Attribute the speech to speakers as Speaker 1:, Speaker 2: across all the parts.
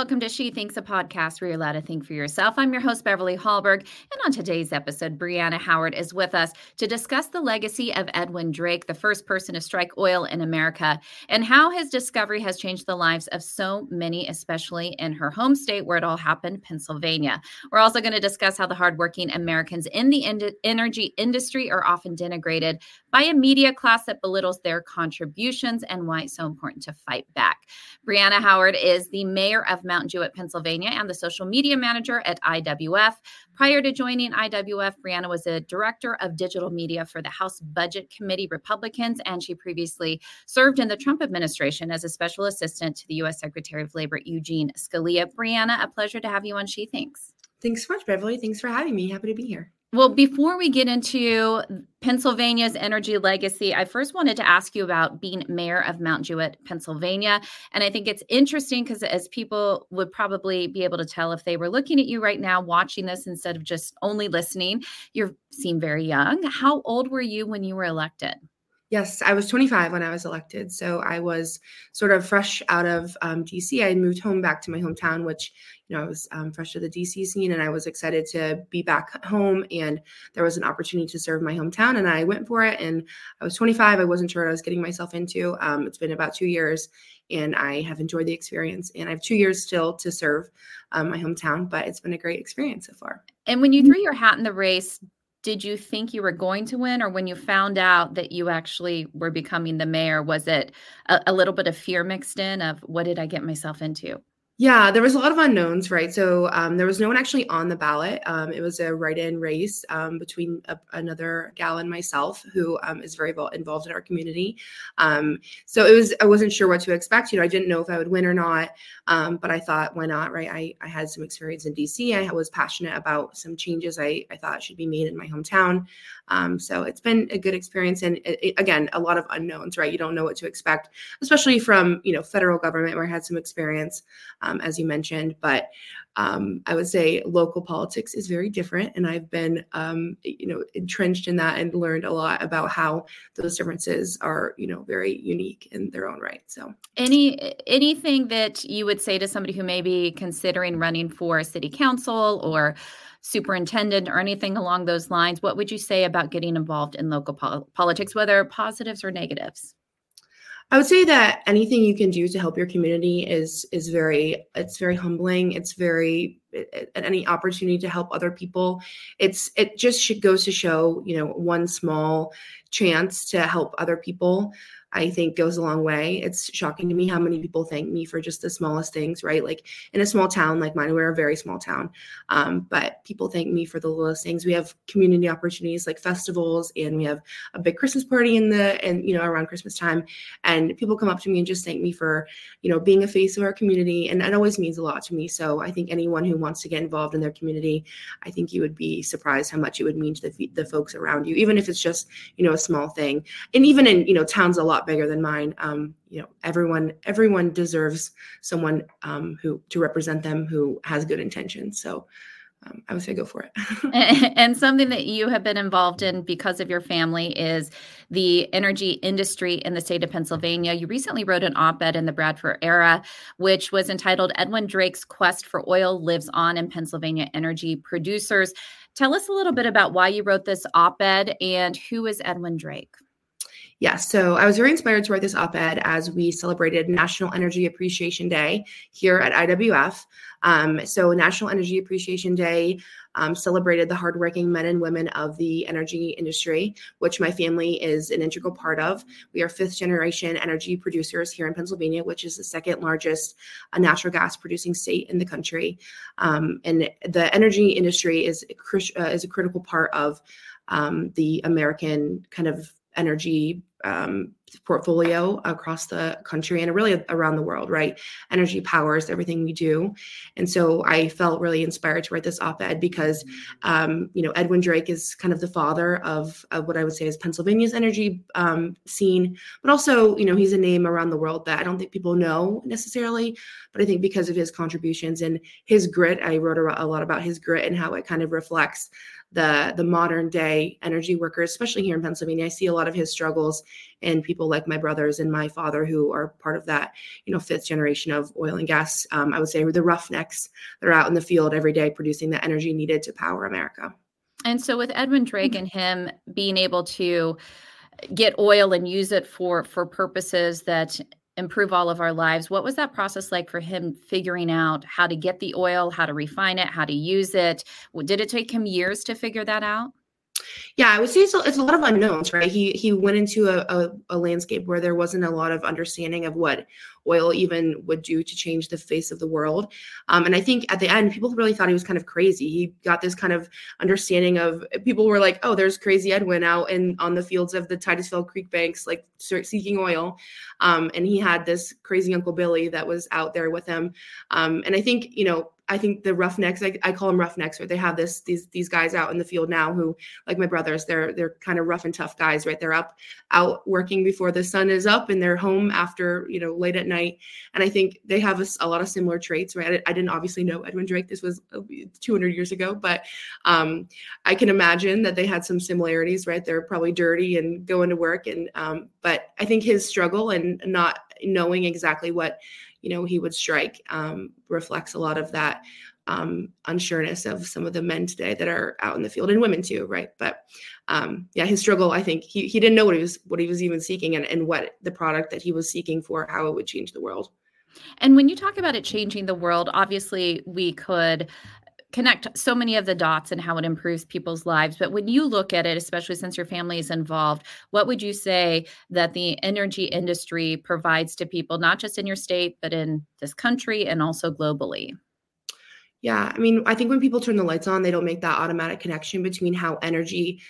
Speaker 1: welcome to She Thinks a podcast where you're allowed to think for yourself. I'm your host, Beverly Hallberg. And on today's episode, Brianna Howard is with us to discuss the legacy of Edwin Drake, the first person to strike oil in America, and how his discovery has changed the lives of so many, especially in her home state where it all happened, Pennsylvania. We're also going to discuss how the hardworking Americans in the in- energy industry are often denigrated by a media class that belittles their contributions and why it's so important to fight back. Brianna Howard is the mayor of Mount Jewett, Pennsylvania, and the social media manager at IWF. Prior to joining IWF, Brianna was a director of digital media for the House Budget Committee Republicans, and she previously served in the Trump administration as a special assistant to the U.S. Secretary of Labor Eugene Scalia. Brianna, a pleasure to have you on She Thinks.
Speaker 2: Thanks so much, Beverly. Thanks for having me. Happy to be here.
Speaker 1: Well, before we get into Pennsylvania's energy legacy, I first wanted to ask you about being mayor of Mount Jewett, Pennsylvania. And I think it's interesting because, as people would probably be able to tell if they were looking at you right now, watching this instead of just only listening, you seem very young. How old were you when you were elected?
Speaker 2: Yes, I was 25 when I was elected. So I was sort of fresh out of um, DC. I moved home back to my hometown, which, you know, I was um, fresh to the DC scene and I was excited to be back home. And there was an opportunity to serve my hometown and I went for it. And I was 25. I wasn't sure what I was getting myself into. Um, it's been about two years and I have enjoyed the experience. And I have two years still to serve um, my hometown, but it's been a great experience so far.
Speaker 1: And when you threw your hat in the race, did you think you were going to win? Or when you found out that you actually were becoming the mayor was it a, a, little bit of fear mixed in of what did i get myself into
Speaker 2: yeah, there was a lot of unknowns, right? So um, there was no one actually on the ballot. Um, it was a write-in race um, between a, another gal and myself, who um, is very involved in our community. Um, so it was I wasn't sure what to expect. You know, I didn't know if I would win or not, um, but I thought, why not, right? I, I had some experience in DC. I was passionate about some changes I, I thought should be made in my hometown. so it's been a good experience, and it, it, again, a lot of unknowns, right? You don't know what to expect, especially from you know federal government where I had some experience um, as you mentioned. But um, I would say local politics is very different, and I've been, um, you know, entrenched in that and learned a lot about how those differences are, you know, very unique in their own right. So,
Speaker 1: any anything that you would say to somebody who may be considering running for city council or superintendent or anything along those lines, what would you say about getting involved in local pol- politics, whether positives or negatives?
Speaker 2: I would say that anything you can do to help your community is is very it's very humbling. It's very any opportunity to help other people. It's it just goes to show you know one small chance to help other people I think goes a long way. It's shocking to me how many people thank me for just the smallest things, right? Like in a small town like mine, we're a very small town, um, but people thank me for the littlest things. We have community opportunities like festivals, and we have a big Christmas party in the and you know around Christmas time, and people come up to me and just thank me for you know being a face of our community, and it always means a lot to me. So I think anyone who wants to get involved in their community, I think you would be surprised how much it would mean to the the folks around you, even if it's just you know a small thing, and even in you know towns a lot lot bigger than mine. Um, you know, everyone everyone deserves someone um, who to represent them who has good intentions. So um, I would say go for it.
Speaker 1: and something that you have been involved in because of your family is the energy industry in the state of Pennsylvania. You recently wrote an op ed in the Bradford Era, which was entitled Edwin Drake's Quest for Oil Lives On in Pennsylvania Energy Producers. Tell us a little bit about why you wrote this op ed and who is Edwin Drake?
Speaker 2: Yeah, so I was very inspired to write this op ed as we celebrated National Energy Appreciation Day here at IWF. Um, so, National Energy Appreciation Day um, celebrated the hardworking men and women of the energy industry, which my family is an integral part of. We are fifth generation energy producers here in Pennsylvania, which is the second largest uh, natural gas producing state in the country. Um, and the energy industry is, uh, is a critical part of um, the American kind of energy um, portfolio across the country and really around the world, right? Energy powers everything we do. And so I felt really inspired to write this op ed because, um, you know, Edwin Drake is kind of the father of, of what I would say is Pennsylvania's energy um, scene, but also, you know, he's a name around the world that I don't think people know necessarily, but I think because of his contributions and his grit, I wrote a lot about his grit and how it kind of reflects the the modern day energy workers especially here in pennsylvania i see a lot of his struggles and people like my brothers and my father who are part of that you know fifth generation of oil and gas um, i would say the roughnecks that are out in the field every day producing the energy needed to power america
Speaker 1: and so with edwin drake mm-hmm. and him being able to get oil and use it for for purposes that improve all of our lives what was that process like for him figuring out how to get the oil how to refine it how to use it? Did it take him years to figure that out
Speaker 2: yeah, I would say it's a, it's a lot of unknowns, right? He he went into a, a, a, landscape where there wasn't a lot of understanding of what oil even would do to change the face of the world. Um, and I think at the end, people really thought he was kind of crazy. He got this kind of understanding of people were like, oh, there's crazy Edwin out in on the fields of the Titusville Creek banks, like seeking oil. Um, and he had this crazy Uncle Billy that was out there with him. Um, and I think, you know, I think the roughnecks, I, I call them roughnecks, right? They have this these these guys out in the field now who, like my brothers, they're they're kind of rough and tough guys, right? They're up out working before the sun is up, and they're home after you know late at night. And I think they have a, a lot of similar traits, right? I, I, didn't obviously know Edwin Drake. This was uh, 200 years ago, but um, I can imagine that they had some similarities, right? They're probably dirty and going to work, and um, but I think his struggle and not knowing exactly what you know he would strike um, reflects a lot of that um, unsureness of some of the men today that are out in the field and women too, right? But um, yeah, his struggle, I think he, he didn't know what he was what he was even seeking and, and what the product that he was seeking for, how it would change the world.
Speaker 1: And when you talk about it changing the world, obviously we could connect so many of the dots and how it improves people's lives. But when you look at it, especially since your family is involved, what would you say that the energy industry provides to people, not just in your state, but in this country and also globally?
Speaker 2: Yeah, I mean, I think when people turn the lights on, they don't make that automatic connection between how energy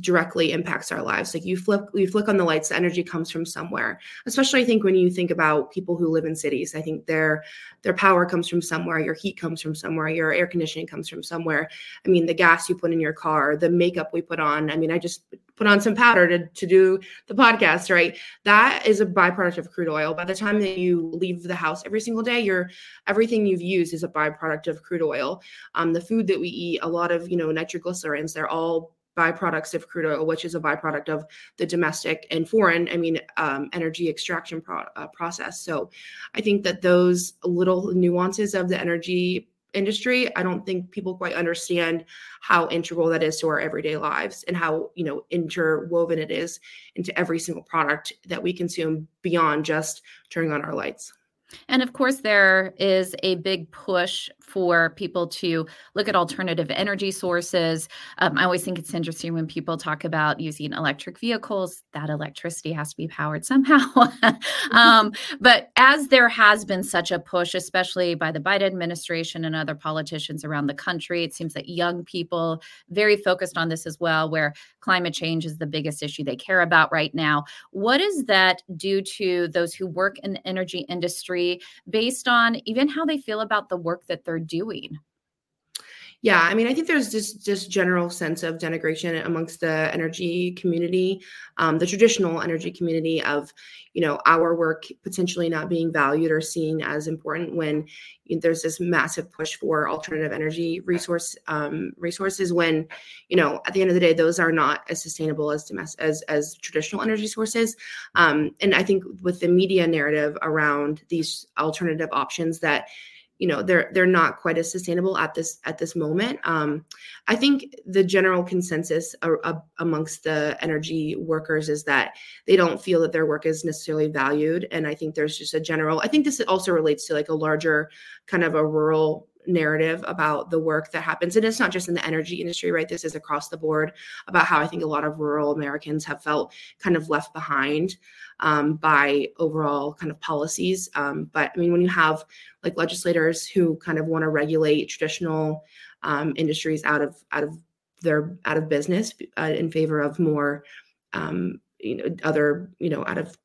Speaker 2: directly impacts our lives. Like you flip, you flick on the lights, the energy comes from somewhere. Especially, I think when you think about people who live in cities, I think their their power comes from somewhere. Your heat comes from somewhere. Your air conditioning comes from somewhere. I mean, the gas you put in your car, the makeup we put on. I mean, I just put on some powder to to do the podcast. Right, that is a byproduct of crude oil. By the time that you leave the house every single day, your everything you've used is a byproduct of crude oil. Um, the food that we eat, a lot of you know nitroglycerins, they're all byproducts of crude oil, which is a byproduct of the domestic and foreign, I mean, um, energy extraction pro- uh, process. So I think that those little nuances of the energy industry, I don't think people quite understand how integral that is to our everyday lives and how, you know, interwoven it is into every single product that we consume beyond just turning on our lights.
Speaker 1: And of course, there is a big push for people to look at alternative energy sources. Um, I always think it's interesting when people talk about using electric vehicles, that electricity has to be powered somehow. um, but as there has been such a push, especially by the Biden administration and other politicians around the country, it seems that young people very focused on this as well, where climate change is the biggest issue they care about right now. What does that do to those who work in the energy industry based on even how they feel about the work that they're doing?
Speaker 2: Yeah, I mean, I think there's just just general sense of denigration amongst the energy community, um, the traditional energy community of, you know, our work potentially not being valued or seen as important when you know, there's this massive push for alternative energy resource um, resources. When, you know, at the end of the day, those are not as sustainable as domestic as as traditional energy sources. Um, and I think with the media narrative around these alternative options that you know they're they're not quite as sustainable at this at this moment. Um, i think the general consensus amongst the energy workers is that they don't feel that their work is necessarily valued. And i think there's just a general i think this also relates to like a larger kind of a rural narrative about the work that happens and it's not just in the energy industry right? This is across the board about how i think a lot of rural americans have felt kind of left behind um, by overall kind of policies um, but i mean when you have like legislators who kind of want to regulate traditional um, industries out of out of their out of business uh, in favor of more um, you know other you know out of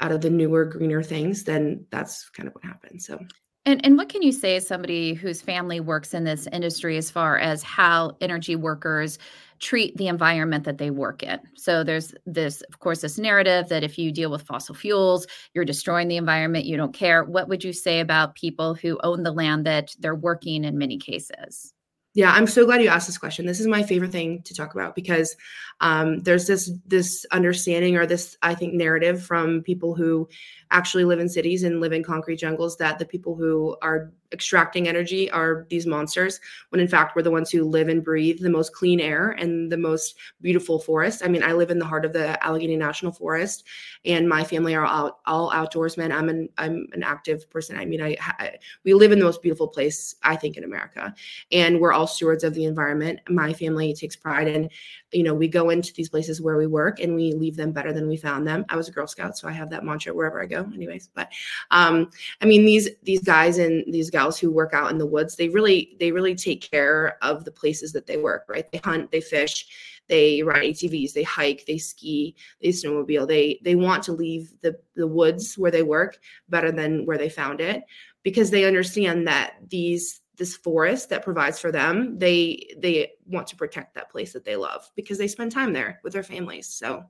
Speaker 2: out of the newer greener things then that's kind of what happens so
Speaker 1: and, and what can you say as somebody whose family works in this industry as far as how energy workers treat the environment that they work in? So there's this, of course, this narrative that if you deal with fossil fuels, you're destroying the environment, you don't care. What would you say about people who own the land that they're working in many cases?
Speaker 2: Yeah, I'm so glad you asked this question. This is my favorite thing to talk about because um, there's this this understanding or this I think narrative from people who actually live in cities and live in concrete jungles that the people who are extracting energy are these monsters when in fact we're the ones who live and breathe the most clean air and the most beautiful forest. I mean i live in the heart of the allegheny national forest and my family are all, all outdoorsmen. I'm an i'm an active person. I mean I, I we live in the most beautiful place i think in america and we're all stewards of the environment. My family takes pride in you know we go into these places where we work and we leave them better than we found them. I was a girl scout so i have that mantra wherever i go anyways but um i mean these these guys and these gals who work out in the woods they really they really take care of the places that they work right they hunt they fish they ride ATVs, they hike, they ski, they snowmobile. They they want to leave the the woods where they work better than where they found it because they understand that these this forest that provides for them they they want to protect that place that they love because they spend time there with their families. So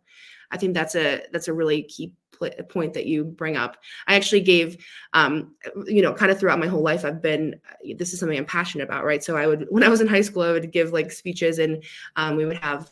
Speaker 2: i think that's a that's a really key pl- point that you bring up. I actually gave um you know kind of throughout my whole life i've been this is something i'm passionate about right? So i would when i was in high school i would give like speeches and um, we would have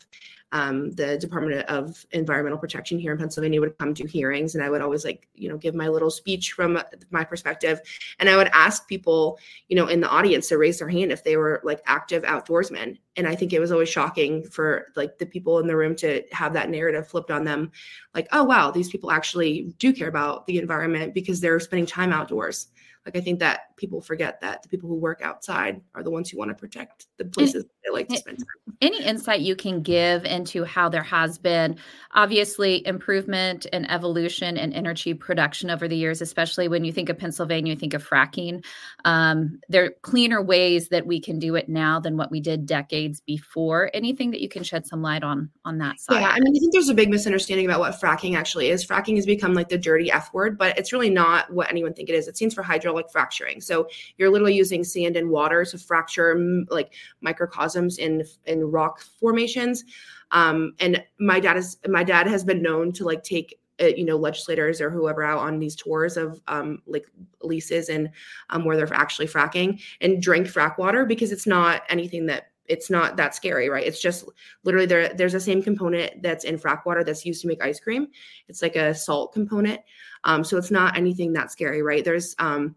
Speaker 2: um, the Department of Environmental Protection here in Pennsylvania would come to hearings, and I would always like you know give my little speech from my perspective, and I would ask people you know in the audience to raise their hand if they were like active outdoorsmen, and I think it was always shocking for like the people in the room to have that narrative flipped on them, like oh wow these people actually do care about the environment because they're spending time outdoors like i think that people forget that the people who work outside are the ones who want to protect the places they like to spend time.
Speaker 1: any insight you can give into how there has been obviously improvement and evolution in energy production over the years especially when you think of pennsylvania you think of fracking um, there are cleaner ways that we can do it now than what we did decades before. Anything that you can shed some light on on that side?
Speaker 2: Yeah i mean i think there's a big misunderstanding about what fracking actually is. Fracking has become like the dirty f word but it's really not what anyone think it is. It stands for hydro hydraulic fracturing. So you're literally using sand and water to fracture like microcosms in in rock formations. Um, and my dad is my dad has been known to like take uh, you know legislators or whoever out on these tours of um, like leases and um, where they're actually fracking and drink frack water because it's not anything that it's not that scary, right? It's just literally there. There's the same component that's in frack water that's used to make ice cream. It's like a salt component, um, so it's not anything that scary, right? There's um,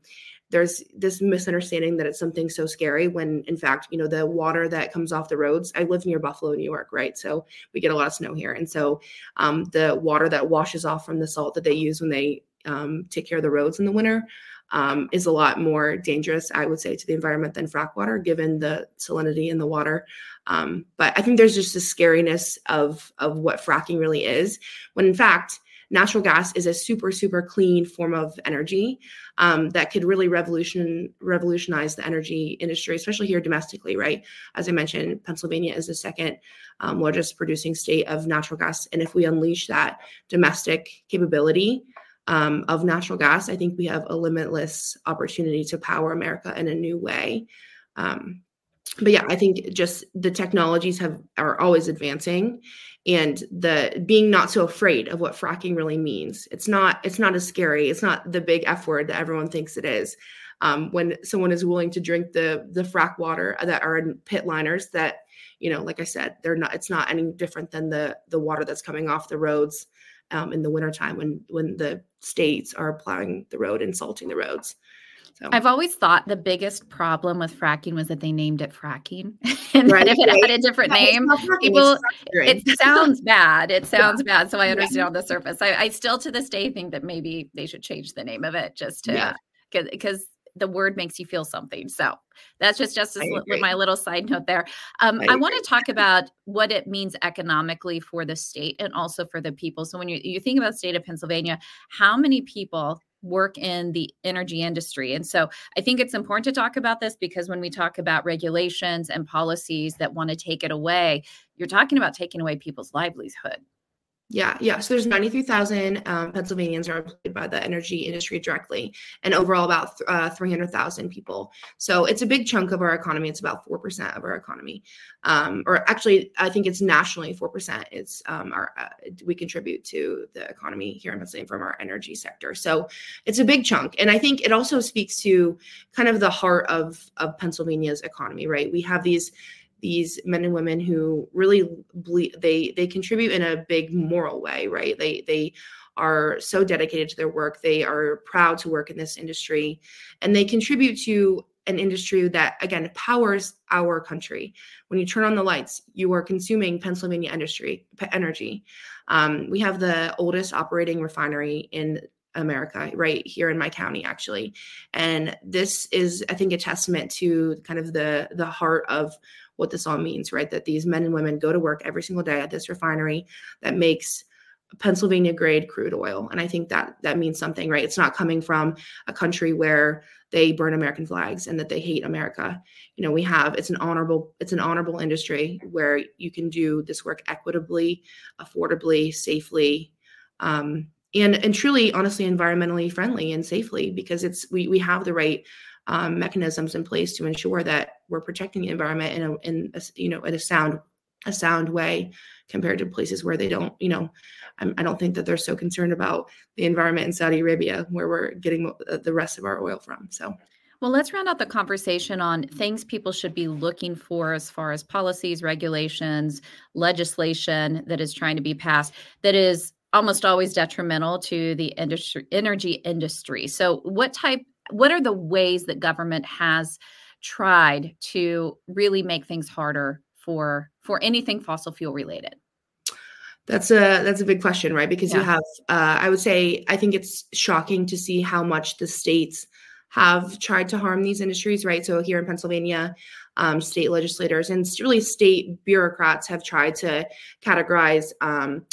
Speaker 2: there's this misunderstanding that it's something so scary when in fact you know the water that comes off the roads i live near buffalo new york right so we get a lot of snow here and so um, the water that washes off from the salt that they use when they um, take care of the roads in the winter um, is a lot more dangerous, I would say, to the environment than frack water, given the salinity in the water. Um, but I think there's just a scariness of of what fracking really is, when in fact natural gas is a super super clean form of energy um, that could really revolution revolutionize the energy industry especially here domestically right as i mentioned pennsylvania is the second um, largest producing state of natural gas and if we unleash that domestic capability um, of natural gas, I think we have a limitless opportunity to power America in a new way. Um, but yeah, I think just the technologies have are always advancing, and the being not so afraid of what fracking really means. It's not it's not as scary. It's not the big F word that everyone thinks it is. Um, when someone is willing to drink the the frack water that are in pit liners, that you know, like I said, they're not. It's not any different than the the water that's coming off the roads um, in the wintertime when when the states are plowing the road and salting the roads.
Speaker 1: So. I've always thought the biggest problem with fracking was that they named it fracking, and right, that if it right. had a different name, people it sounds bad. It sounds yeah. bad. So I understand yeah. on the surface. I, I, still to this day think that maybe they should change the name of it just to because yeah. The word makes you feel something. So that's just just my little side note there. Um, I, I want to talk about what it means economically for the state and also for the people. So when you you think about state of Pennsylvania, how many people work in the energy industry. And so I think it's important to talk about this because when we talk about regulations and policies that want to take it away, you're talking about taking away people's livelihood.
Speaker 2: Yeah, yeah. So there's 93,000 um, Pennsylvanians are employed by the energy industry directly, and overall about uh, 300,000 people. So it's a big chunk of our economy. It's about four percent of our economy, um, or actually, I think it's nationally four percent. It's um, our uh, we contribute to the economy here in Pennsylvania from our energy sector. So it's a big chunk, and I think it also speaks to kind of the heart of of Pennsylvania's economy. Right, we have these these men and women who really ble- they they contribute in a big moral way right? They they are so dedicated to their work. They are proud to work in this industry. And they contribute to an industry that again powers our country. When you turn on the lights you are consuming pennsylvania industry energy. Um, we have the oldest operating refinery in America, right here in my county, actually. And this is, I think, a testament to kind of the the heart of what this all means, right? That these men and women go to work every single day at this refinery that makes Pennsylvania grade crude oil. And I think that that means something, right? It's not coming from a country where they burn American flags and that they hate America. You know, we have it's an honorable it's an honorable industry where you can do this work equitably, affordably, safely, um, and and truly, honestly, environmentally friendly and safely because it's we we have the right um, mechanisms in place to ensure that we're protecting the environment in a, in a, you know in a sound a sound way compared to places where they don't you know I'm, i do not think that they're so concerned about the environment in saudi arabia where we're getting the rest of our oil from so
Speaker 1: well, let's round out the conversation on things people should be looking for as far as policies, regulations, legislation that is trying to be passed that is almost always detrimental to the industry energy industry. So what type what are the ways that government has tried to really make things harder for for anything fossil fuel related?
Speaker 2: That's a that's a big question right? Because yeah. you have uh, i would say i think it's shocking to see how much the states have tried to harm these industries right? So here in pennsylvania um, state legislators and really state bureaucrats have tried to categorize um,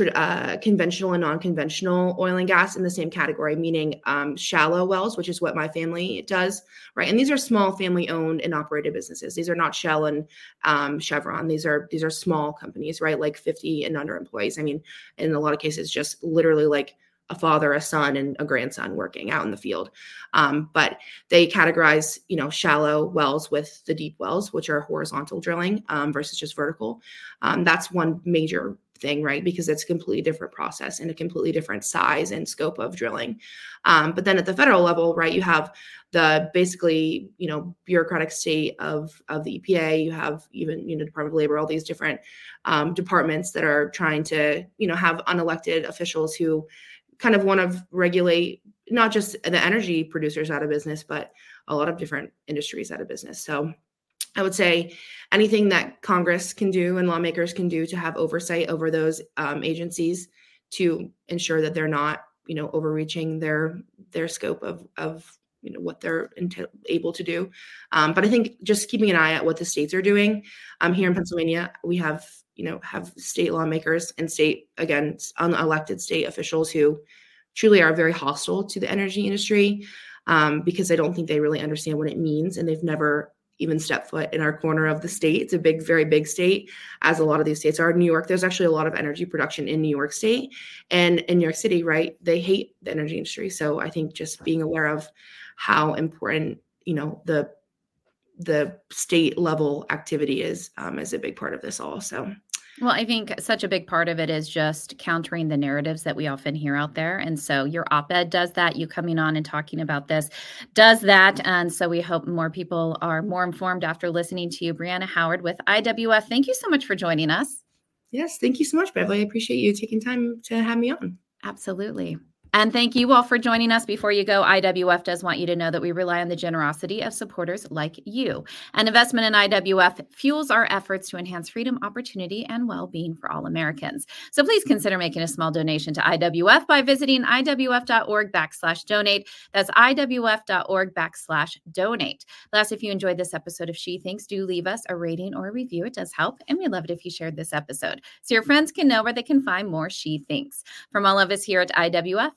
Speaker 2: uh, conventional and non-conventional oil and gas in the same category, meaning um, shallow wells, which is what my family does, right? And these are small family-owned and operated businesses. These are not Shell and um, Chevron. These are these are small companies, right? Like 50 and under employees. I mean, in a lot of cases, just literally like a father, a son, and a grandson working out in the field. Um, but they categorize, you know, shallow wells with the deep wells, which are horizontal drilling um, versus just vertical. Um, that's one major thing, right? Because it's a completely different process and a completely different size and scope of drilling. Um, but then at the federal level, right, you have the basically, you know, bureaucratic state of of the EPA. You have even, you know, Department of Labor, all these different um, departments that are trying to, you know, have unelected officials who kind of want to regulate not just the energy producers out of business, but a lot of different industries out of business. So I would say anything that Congress can do and lawmakers can do to have oversight over those um, agencies to ensure that they're not, you know, overreaching their their scope of of you know what they're able to do. Um, but I think just keeping an eye at what the states are doing. Um, here in Pennsylvania, we have you know have state lawmakers and state again unelected state officials who truly are very hostile to the energy industry um, because I don't think they really understand what it means and they've never even step foot in our corner of the state. It's a big, very big state, as a lot of these states are. New York, there's actually a lot of energy production in New York State. And in New York City, right, they hate the energy industry. So I think just being aware of how important, you know, the the state level activity is um, is a big part of this all.
Speaker 1: Well, I think such a big part of it is just countering the narratives that we often hear out there. And so your op ed does that. You coming on and talking about this does that. And so we hope more people are more informed after listening to you. Brianna Howard with IWF, thank you so much for joining us.
Speaker 2: Yes, thank you so much, Beverly. I appreciate you taking time to have me on.
Speaker 1: Absolutely. And thank you all for joining us. Before you go, IWF does want you to know that we rely on the generosity of supporters like you. An investment in IWF fuels our efforts to enhance freedom, opportunity, and well being for all Americans. So please consider making a small donation to IWF by visiting IWF.org backslash donate. That's IWF.org backslash donate. Last, if you enjoyed this episode of She Thinks, do leave us a rating or a review. It does help. And we'd love it if you shared this episode so your friends can know where they can find more She Thinks. From all of us here at IWF,